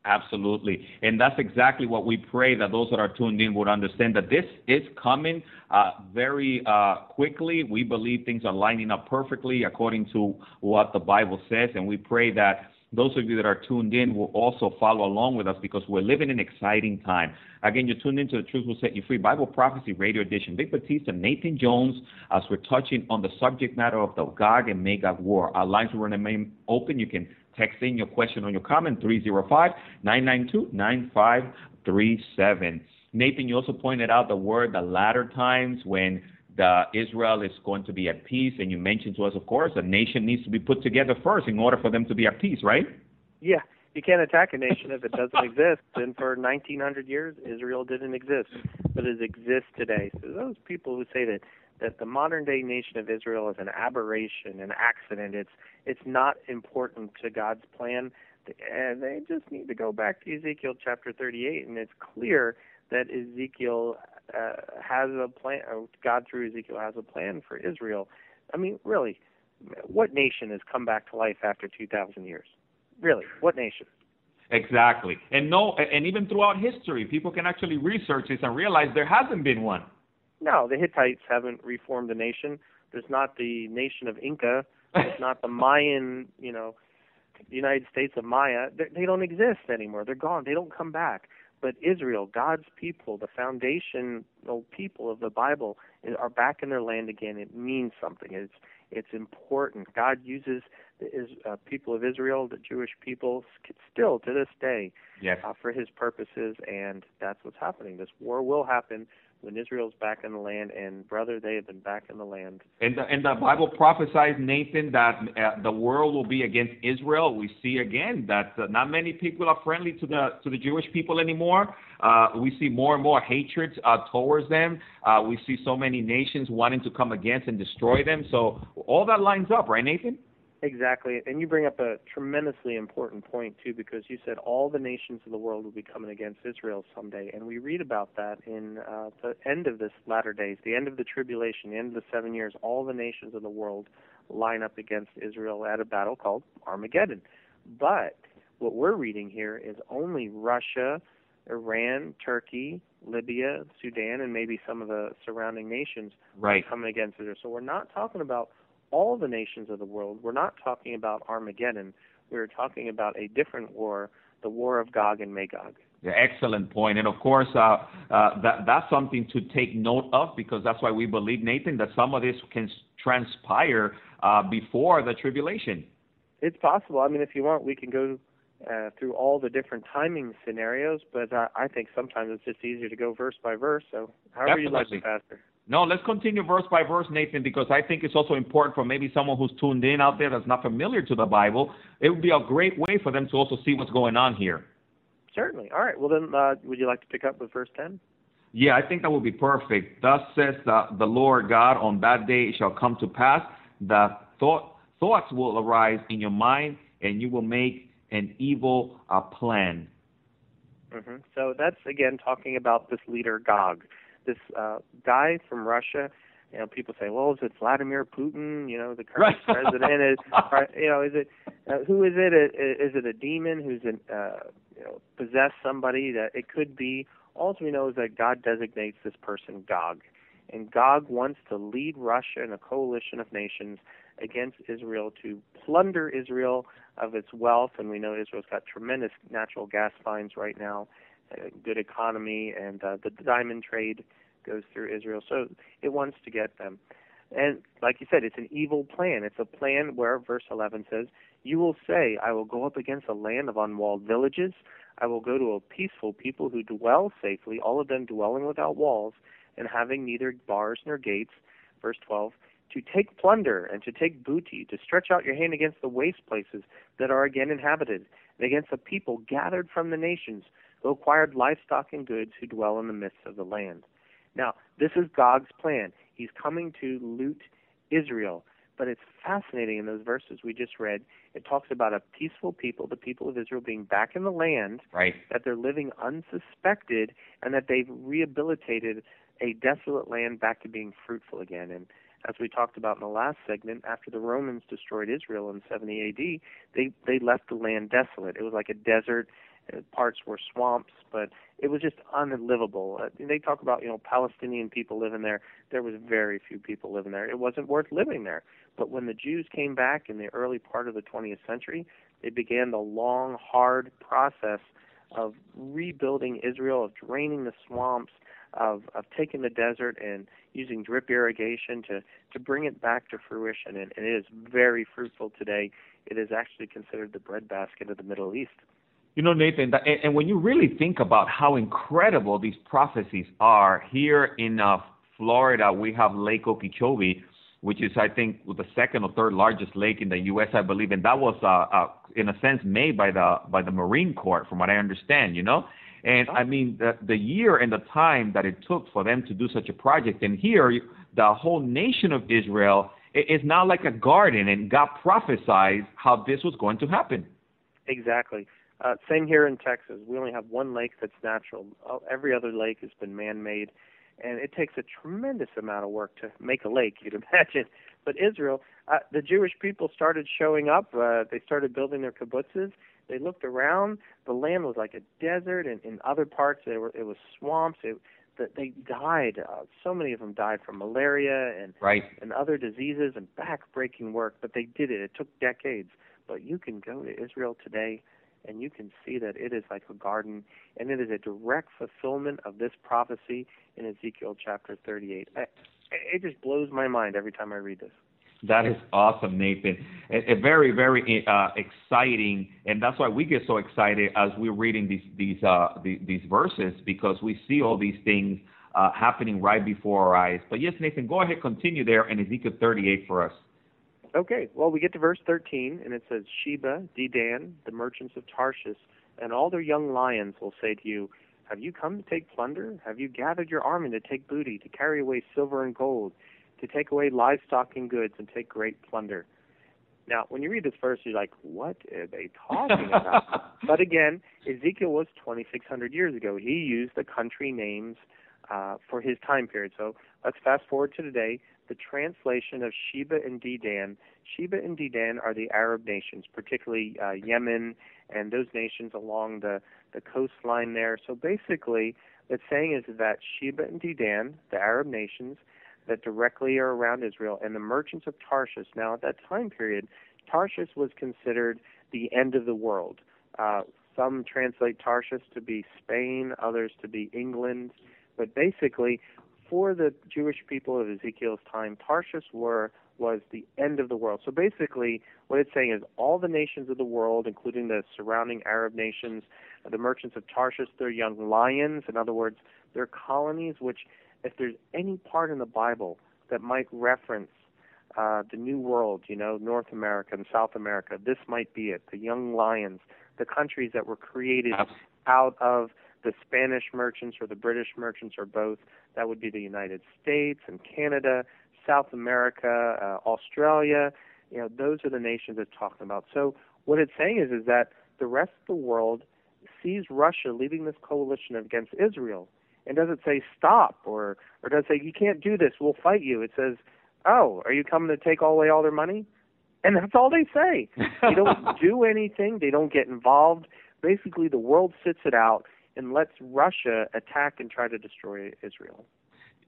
Absolutely. And that's exactly what we pray that those that are tuned in would understand that this is coming uh, very uh, quickly. We believe things are lining up perfectly according to what the Bible says. And we pray that those of you that are tuned in will also follow along with us because we're living in exciting time. Again, you're tuned into the Truth Will Set You Free Bible Prophecy Radio Edition. Vic Batista, Nathan Jones, as we're touching on the subject matter of the Gog and Magog War. Our lines will remain open. You can text in your question or your comment 305 992 9537. Nathan, you also pointed out the word the latter times when the Israel is going to be at peace, and you mentioned to us, of course, a nation needs to be put together first in order for them to be at peace, right? Yeah, you can't attack a nation if it doesn't exist. And for 1900 years, Israel didn't exist, but it exists today. So those people who say that that the modern day nation of Israel is an aberration, an accident, it's it's not important to God's plan, and they just need to go back to Ezekiel chapter 38, and it's clear that Ezekiel uh, has a plan. God through Ezekiel has a plan for Israel. I mean, really, what nation has come back to life after 2,000 years? Really, what nation? Exactly, and no, and even throughout history, people can actually research this and realize there hasn't been one. No, the Hittites haven't reformed a nation. There's not the nation of Inca. There's not the Mayan, you know, the United States of Maya. They, they don't exist anymore. They're gone. They don't come back. But Israel, God's people, the foundational people of the Bible, are back in their land again. It means something. It's it's important. God uses the uh, people of Israel, the Jewish people, still to this day, yes. uh, for His purposes, and that's what's happening. This war will happen when Israel's back in the land, and brother, they have been back in the land. And the, and the Bible prophesies, Nathan, that uh, the world will be against Israel. We see again that uh, not many people are friendly to the to the Jewish people anymore. Uh, we see more and more hatred uh, towards them. Uh, we see so many nations wanting to come against and destroy them. So all that lines up, right, Nathan? Exactly, and you bring up a tremendously important point too, because you said all the nations of the world will be coming against Israel someday, and we read about that in uh, the end of this latter days, the end of the tribulation, the end of the seven years. All the nations of the world line up against Israel at a battle called Armageddon. But what we're reading here is only Russia, Iran, Turkey, Libya, Sudan, and maybe some of the surrounding nations right. coming against Israel. So we're not talking about all the nations of the world. We're not talking about Armageddon. We're talking about a different war, the war of Gog and Magog. Yeah, excellent point. And of course, uh, uh, that, that's something to take note of because that's why we believe, Nathan, that some of this can transpire uh, before the tribulation. It's possible. I mean, if you want, we can go uh, through all the different timing scenarios, but uh, I think sometimes it's just easier to go verse by verse. So, however Definitely. you like it, Pastor. No, let's continue verse by verse, Nathan, because I think it's also important for maybe someone who's tuned in out there that's not familiar to the Bible. It would be a great way for them to also see what's going on here. Certainly. All right. Well, then, uh, would you like to pick up with verse 10? Yeah, I think that would be perfect. Thus says the, the Lord God, on that day it shall come to pass, that thought, thoughts will arise in your mind, and you will make an evil uh, plan. Mm-hmm. So that's, again, talking about this leader, Gog this uh, guy from Russia you know, people say, well, is it Vladimir Putin? You know, the current Right. president is, you know, is it uh, who is it a demon who's an, uh, you know, possessed somebody? That it could be. All we know is that God designates this person Gog, and Gog wants to lead Russia and a coalition of nations against Israel to plunder Israel of its wealth. And we know Israel's got tremendous natural gas finds right now, good economy, and uh, the diamond trade goes through Israel. So it wants to get them. And like you said, it's an evil plan. It's a plan where verse 11 says, You will say, I will go up against a land of unwalled villages. I will go to a peaceful people who dwell safely, all of them dwelling without walls and having neither bars nor gates. Verse 12, to take plunder and to take booty, to stretch out your hand against the waste places that are again inhabited, and against the people gathered from the nations, who acquired livestock and goods, who dwell in the midst of the land. Now, this is Gog's plan. He's coming to loot Israel. But it's fascinating in those verses we just read. It talks about a peaceful people, the people of Israel being back in the land, Right. that they're living unsuspected, and that they've rehabilitated a desolate land back to being fruitful again. And as we talked about in the last segment, after the Romans destroyed Israel in 70 AD, they they left the land desolate. It was like a desert. Parts were swamps, but it was just unlivable. Uh, they talk about you know Palestinian people living there. There was very few people living there. It wasn't worth living there. But when the Jews came back in the early part of the 20th century, they began the long, hard process of rebuilding Israel, of draining the swamps, of of taking the desert and using drip irrigation to to bring it back to fruition. And, and it is very fruitful today. It is actually considered the breadbasket of the Middle East. You know, Nathan, that, and, when you really think about how incredible these prophecies are, here in uh, Florida, we have Lake Okeechobee, which is, I think, the second or third largest lake in the U.S., I believe, and that was, uh, uh, in a sense, made by the by the Marine Corps, from what I understand. You know, and I mean, the the year and the time that it took for them to do such a project, and here, the whole nation of Israel is now like a garden, and God prophesied how this was going to happen. Exactly. Uh, same here in Texas. We only have one lake that's natural. Every other lake has been man-made, and it takes a tremendous amount of work to make a lake. You'd imagine. But Israel, uh, the Jewish people started showing up. Uh, they started building their kibbutzes. They looked around. The land was like a desert, and in other parts there were it was swamps. It, that they died. Uh, so many of them died from malaria and Right. and other diseases and back-breaking work. But they did it. It took decades. But you can go to Israel today and you can see that it is like a garden, and it is a direct fulfillment of this prophecy in Ezekiel chapter 38. I, it just blows my mind every time I read this. That is awesome, Nathan. A, a very, very uh, exciting, and that's why we get so excited as we're reading these these uh, the, these verses because we see all these things uh, happening right before our eyes. But yes, Nathan, go ahead, continue there in Ezekiel 38 for us. Okay, well, we get to verse 13, and it says, Sheba, Dedan, the merchants of Tarshish, and all their young lions will say to you, Have you come to take plunder? Have you gathered your army to take booty, to carry away silver and gold, to take away livestock and goods, and take great plunder? Now, when you read this verse, you're like, What are they talking about? but again, Ezekiel was 2,600 years ago. He used the country names uh, for his time period. So let's fast forward to today. The translation of Sheba and Dedan. Sheba and Dedan are the Arab nations, particularly uh, Yemen and those nations along the, the coastline there. So basically, what's saying is that Sheba and Dedan, the Arab nations that directly are around Israel, and the merchants of Tarshish. Now, at that time period, Tarshish was considered the end of the world. Uh, some translate Tarshish to be Spain, others to be England. But basically, for the Jewish people of Ezekiel's time, Tarshish were was the end of the world. So basically, what it's saying is all the nations of the world, including the surrounding Arab nations, the merchants of Tarshish, they're young lions. In other words, they're colonies which, if there's any part in the Bible that might reference uh, the New World, you know, North America and South America, this might be it. The young lions, the countries that were created out of the Spanish merchants or the British merchants or both. That would be the United States and Canada, South America, uh, Australia. You know, those are the nations it's talking about. So what it's saying is is that the rest of the world sees Russia leading this coalition against Israel, and doesn't say stop or or doesn't say you can't do this, we'll fight you. It says, "Oh, are you coming to take away all their money?" And that's all they say. they don't do anything. They don't get involved. Basically, the world sits it out and lets Russia attack and try to destroy Israel.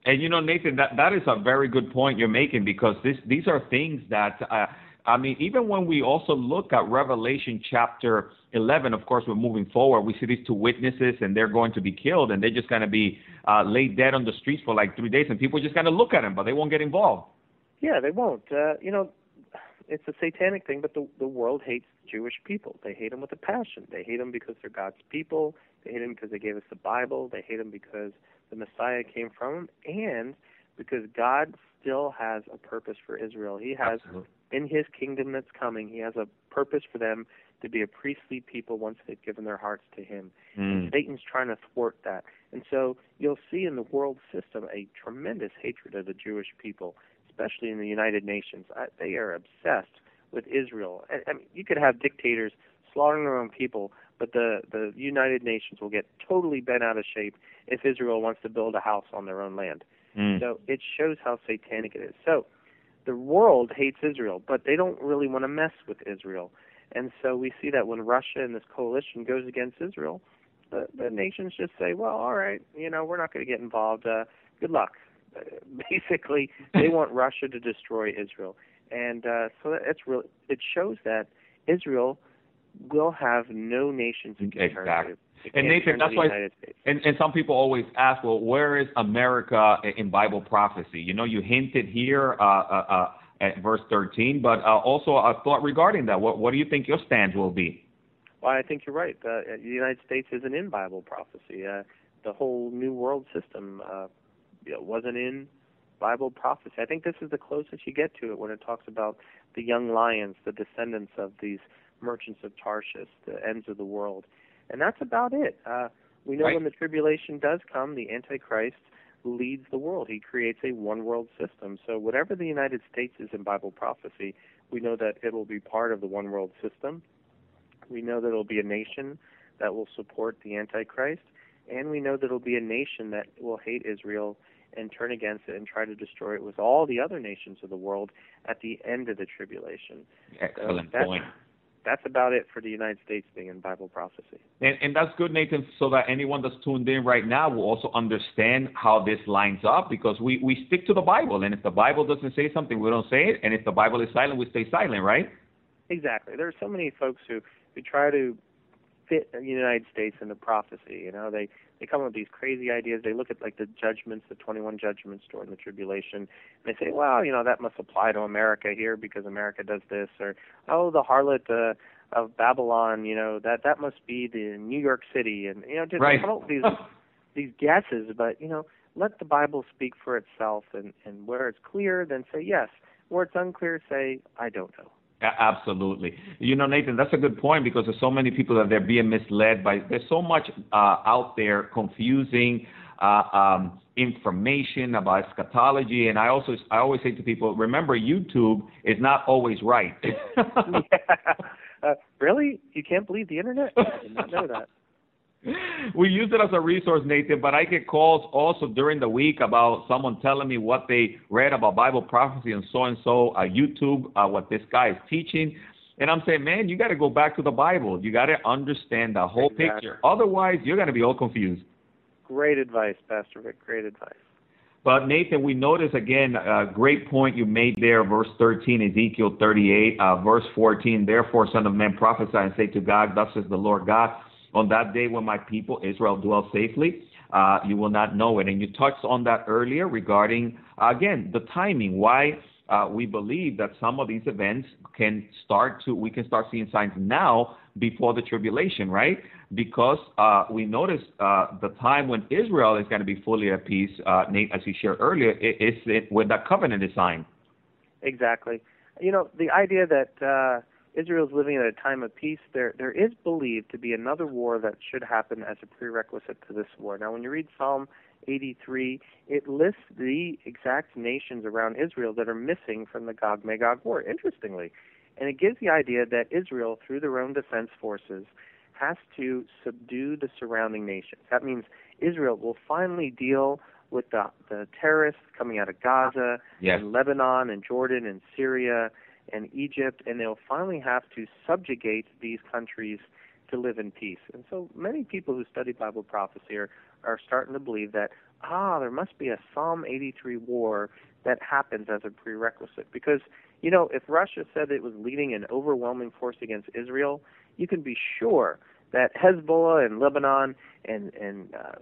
And you know, Nathan, that that is a very good point you're making because this these are things that uh, I mean, even when we also look at Revelation chapter 11, of course, we're moving forward. We see these two witnesses, and they're going to be killed, and they're just going to be uh, laid dead on the streets for like three days, and people are just going to look at them, but they won't get involved. Yeah, they won't. Uh, you know, it's a satanic thing, but the the world hates Jewish people. They hate them with a passion. They hate them because they're God's people. They hate them because they gave us the Bible. They hate them because the Messiah came from them, and because God still has a purpose for Israel. He has Absolutely. in His kingdom that's coming. He has a purpose for them to be a priestly people once they've given their hearts to Him. Mm. Satan's trying to thwart that, and so you'll see in the world system a tremendous hatred of the Jewish people, especially in the United Nations. I, they are obsessed with Israel. I, I mean, you could have dictators slaughtering their own people, but the the United Nations will get totally bent out of shape if Israel wants to build a house on their own land. Mm. So it shows how satanic it is. So the world hates Israel, but they don't really want to mess with Israel. And so we see that when Russia and this coalition goes against Israel, the, the nations just say, well, all right, you know, we're not going to get involved. Uh, good luck. Uh, basically, they want Russia to destroy Israel. And uh, so it's really, it shows that Israel will have no nations it can turn Exactly. And Nathan, that's the why- United States. And, and some people always ask, well, where is America in Bible prophecy? You know, you hinted here uh, uh, uh, at verse 13, but uh, also a thought regarding that. What, what do you think your stance will be? Well, I think you're right. Uh, the United States isn't in Bible prophecy. Uh, the whole New World system know, wasn't in Bible prophecy. I think this is the closest you get to it when it talks about the young lions, the descendants of these merchants of Tarshish, the ends of the world, and that's about it. Uh, we know Right. when the tribulation does come, the Antichrist leads the world. He creates a one world system. So whatever the United States is in Bible prophecy, we know that it will be part of the one world system. We know that it'll be a nation that will support the Antichrist, and we know that it'll be a nation that will hate Israel and turn against it and try to destroy it with all the other nations of the world at the end of the tribulation. Excellent that's, point. That's about it for the United States being in Bible prophecy. And, and that's good, Nathan, so that anyone that's tuned in right now will also understand how this lines up because we, we stick to the Bible. And if the Bible doesn't say something, we don't say it. And if the Bible is silent, we stay silent, right? Exactly. There are so many folks who, who try to fit the United States into prophecy. You know, they they come up with these crazy ideas. They look at like the judgments, the 21 judgments during the tribulation, and they say, well, you know, that must apply to America here because America does this, or oh, the harlot uh, of Babylon, you know, that that must be the New York City, and you know, just Right. come up with these these guesses. But you know, let the Bible speak for itself, and and where it's clear, then say yes. Where it's unclear, say I don't know. Absolutely. You know, Nathan, that's a good point because there's so many people that they're being misled by. There's so much uh, out there confusing uh, um, information about eschatology, and I also I always say to people, remember, YouTube is not always right. uh, really? You can't believe the internet? I did not know that. we use it as a resource, Nathan, but I get calls also during the week about someone telling me what they read about Bible prophecy and so and so, uh, YouTube, uh, what this guy is teaching. And I'm saying, man, you got to go back to the Bible. You got to understand the whole Exactly. picture. Otherwise, you're going to be all confused. Great advice, Pastor Vic. Great advice. But Nathan, we notice again a great point you made there, verse 13, Ezekiel 38, uh, verse 14. Therefore, Son of Man, prophesy and say to Gog, Thus says the Lord God, on that day when my people Israel dwell safely, uh, you will not know it. And you touched on that earlier regarding, again, the timing. Why uh, we believe that some of these events can start to, we can start seeing signs now before the tribulation, right? Because uh, we notice uh, the time when Israel is going to be fully at peace, uh, Nate, as you shared earlier, is it, when that covenant is signed. Exactly. You know, the idea that uh, Israel's living at a time of peace, there there is believed to be another war that should happen as a prerequisite to this war. Now, when you read Psalm 83, it lists the exact nations around Israel that are missing from the Gog Magog war, interestingly. And it gives the idea that Israel, through their own defense forces, has to subdue the surrounding nations. That means Israel will finally deal with the, the terrorists coming out of Gaza Yes. and Lebanon and Jordan and Syria and Egypt, and they'll finally have to subjugate these countries to live in peace. And so many people who study Bible prophecy are, are starting to believe that, ah, there must be a Psalm 83 war that happens as a prerequisite. Because, you know, if Russia said it was leading an overwhelming force against Israel, you can be sure that Hezbollah and Lebanon and and uh,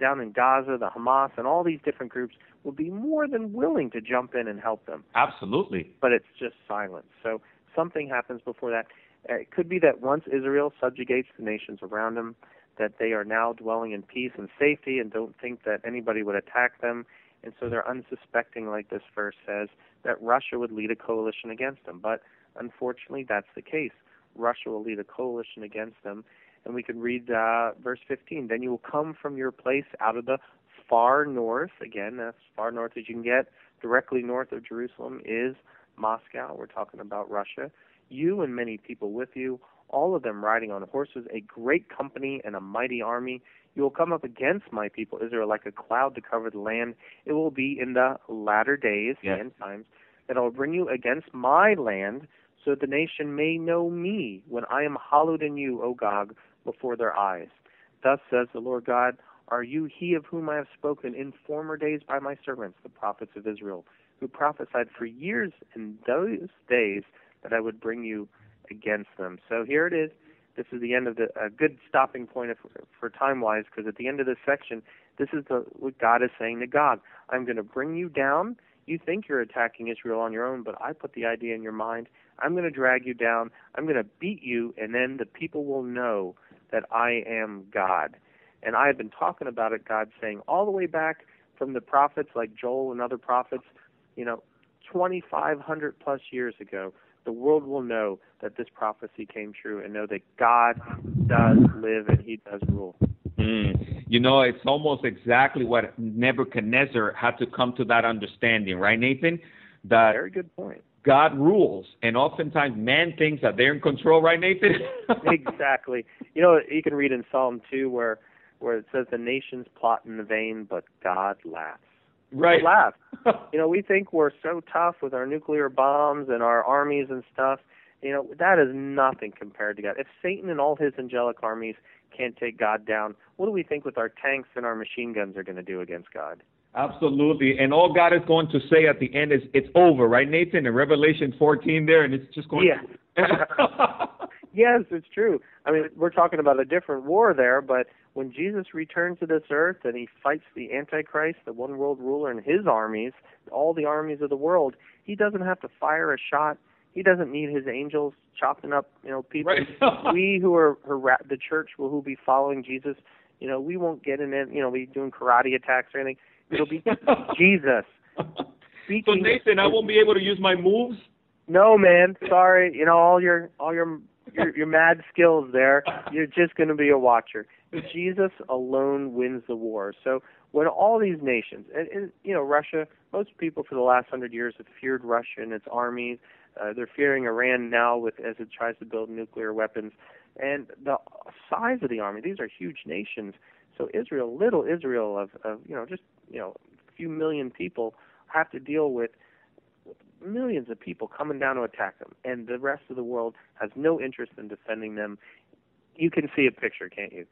down in Gaza, the Hamas and all these different groups will be more than willing to jump in and help them. Absolutely. But it's just silence. So something happens before that. Uh, it could be that once Israel subjugates the nations around them, that they are now dwelling in peace and safety and don't think that anybody would attack them. And so they're unsuspecting, like this verse says, that Russia would lead a coalition against them. But unfortunately, that's the case. Russia will lead a coalition against them. And we can read uh, verse 15. Then you will come from your place out of the far north. Again, as far north as you can get. Directly north of Jerusalem is Moscow. We're talking about Russia. You and many people with you, all of them riding on horses, a great company and a mighty army. You will come up against my people Israel like a cloud to cover the land. It will be in the latter days, Yes. end times, that I will bring you against my land, so that the nation may know me when I am hallowed in you, O Gog, before their eyes. Thus says the Lord God, Are you he of whom I have spoken in former days by my servants, the prophets of Israel, who prophesied for years in those days that I would bring you against them? So here it is. This is the end of the a good stopping point if, for time wise, because at the end of this section, this is the what Gog is saying to God. I'm going to bring you down. You think you're attacking Israel on your own, but I put the idea in your mind. I'm going to drag you down. I'm going to beat you, and then the people will know that I am God. And I have been talking about it, God saying, all the way back from the prophets like Joel and other prophets, you know, 2,500 plus years ago, the world will know that this prophecy came true and know that God does live and He does rule. Mm. You know, it's almost exactly what Nebuchadnezzar had to come to that understanding, right, Nathan? That Very good point. God rules, and oftentimes man thinks that they're in control, right, Nathan? exactly. You know, you can read in Psalm 2 where where it says the nations plot in vain, but God laughs. right. He laughs. You know, we think we're so tough with our nuclear bombs and our armies and stuff. You know, that is nothing compared to God. If Satan and all his angelic armies can't take God down, what do we think with our tanks and our machine guns are going to do against God? Absolutely. And all God is going to say at the end is, it's over, right, Nathan? In Revelation 14 there, and it's just going Yeah. Yes, it's true. I mean, we're talking about a different war there, but when Jesus returns to this earth and he fights the Antichrist, the one world ruler, and his armies, all the armies of the world, he doesn't have to fire a shot. He doesn't need his angels chopping up, you know, people. Right. we who are the church who will who be following Jesus, you know, we won't get in it, you know, be doing karate attacks or anything. It'll be Jesus. so, Speaking Nathan, I won't be able to use my moves? no, man. Sorry. You know all your all your your, your mad skills there. You're just going to be a watcher. Jesus alone wins the war. So when all these nations, and, and you know, Russia, most people for the last hundred years have feared Russia and its armies. Uh, they're fearing Iran now with as it tries to build nuclear weapons. And the size of the army, these are huge nations. So Israel, little Israel of, of you know, just you know, a few million people have to deal with millions of people coming down to attack them, and the rest of the world has no interest in defending them. You can see a picture, can't you?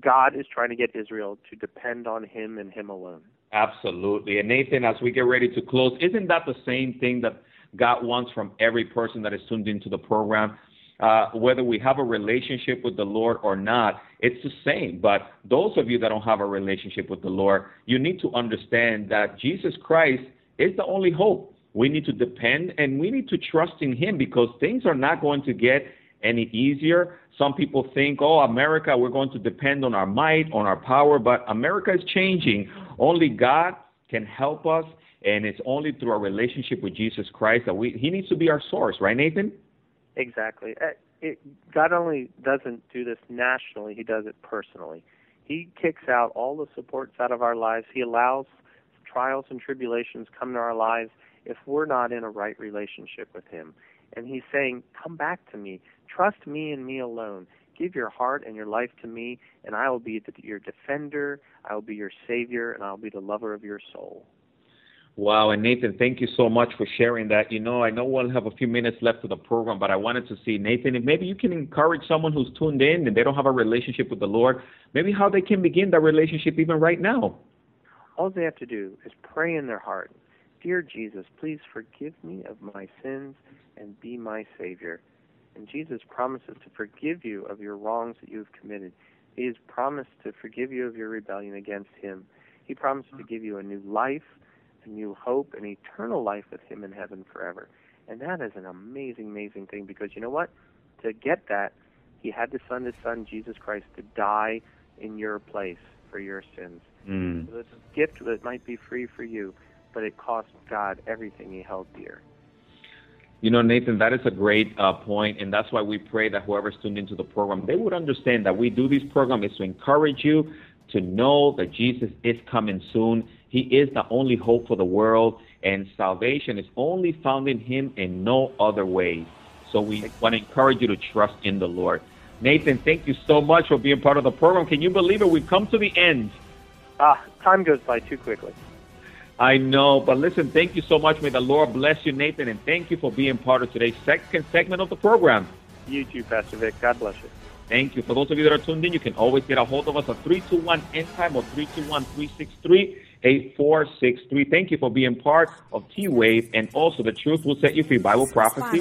God is trying to get Israel to depend on Him and Him alone. Absolutely. And Nathan, as we get ready to close, isn't that the same thing that God wants from every person that is tuned into the program? Uh, whether we have a relationship with the Lord or not, it's the same. But those of you that don't have a relationship with the Lord, you need to understand that Jesus Christ is the only hope. We need to depend and we need to trust in Him because things are not going to get any easier. Some people think, oh, America, we're going to depend on our might, on our power, but America is changing. Only God can help us, and it's only through our relationship with Jesus Christ that we, He needs to be our source, right, Nathan? Exactly. Uh, It, God only doesn't do this nationally, He does it personally. He kicks out all the supports out of our lives. He allows trials and tribulations come to our lives if we're not in a right relationship with Him. And He's saying, Come back to me. Trust me and me alone. give your heart and your life to me, and I will be the, your defender, I will be your savior, and I will be the lover of your soul. Wow, and Nathan, thank you so much for sharing that. You know, I know we'll have a few minutes left of the program, but I wanted to see, Nathan, if maybe you can encourage someone who's tuned in and they don't have a relationship with the Lord, maybe how they can begin that relationship even right now. All they have to do is pray in their heart Dear Jesus, please forgive me of my sins and be my Savior. And Jesus promises to forgive you of your wrongs that you have committed. He has promised to forgive you of your rebellion against Him. He promises to give you a new life new hope, an eternal life with Him in heaven forever. And that is an amazing, amazing thing because you know what? To get that, He had to send His Son, Jesus Christ, to die in your place for your sins. Mm. So it's a gift that might be free for you, but it cost God everything He held dear. You know, Nathan, that is a great uh, point, and that's why we pray that whoever's tuned into the program, they would understand that we do this program is to encourage you to know that Jesus is coming soon he is the only hope for the world, and salvation is only found in Him in no other way. So we want to encourage you to trust in the Lord. Nathan, thank you so much for being part of the program. Can you believe it? We've come to the end. Ah, time goes by too quickly. I know, but listen, thank you so much. May the Lord bless you, Nathan, and thank you for being part of today's second segment of the program. You too, Pastor Vic. God bless you. Thank you. For those of you that are tuned in, you can always get a hold of us at 321 End Time or 321 363 8463. Thank you for being part of T Wave and also the Truth Will Set You Free Bible Prophecy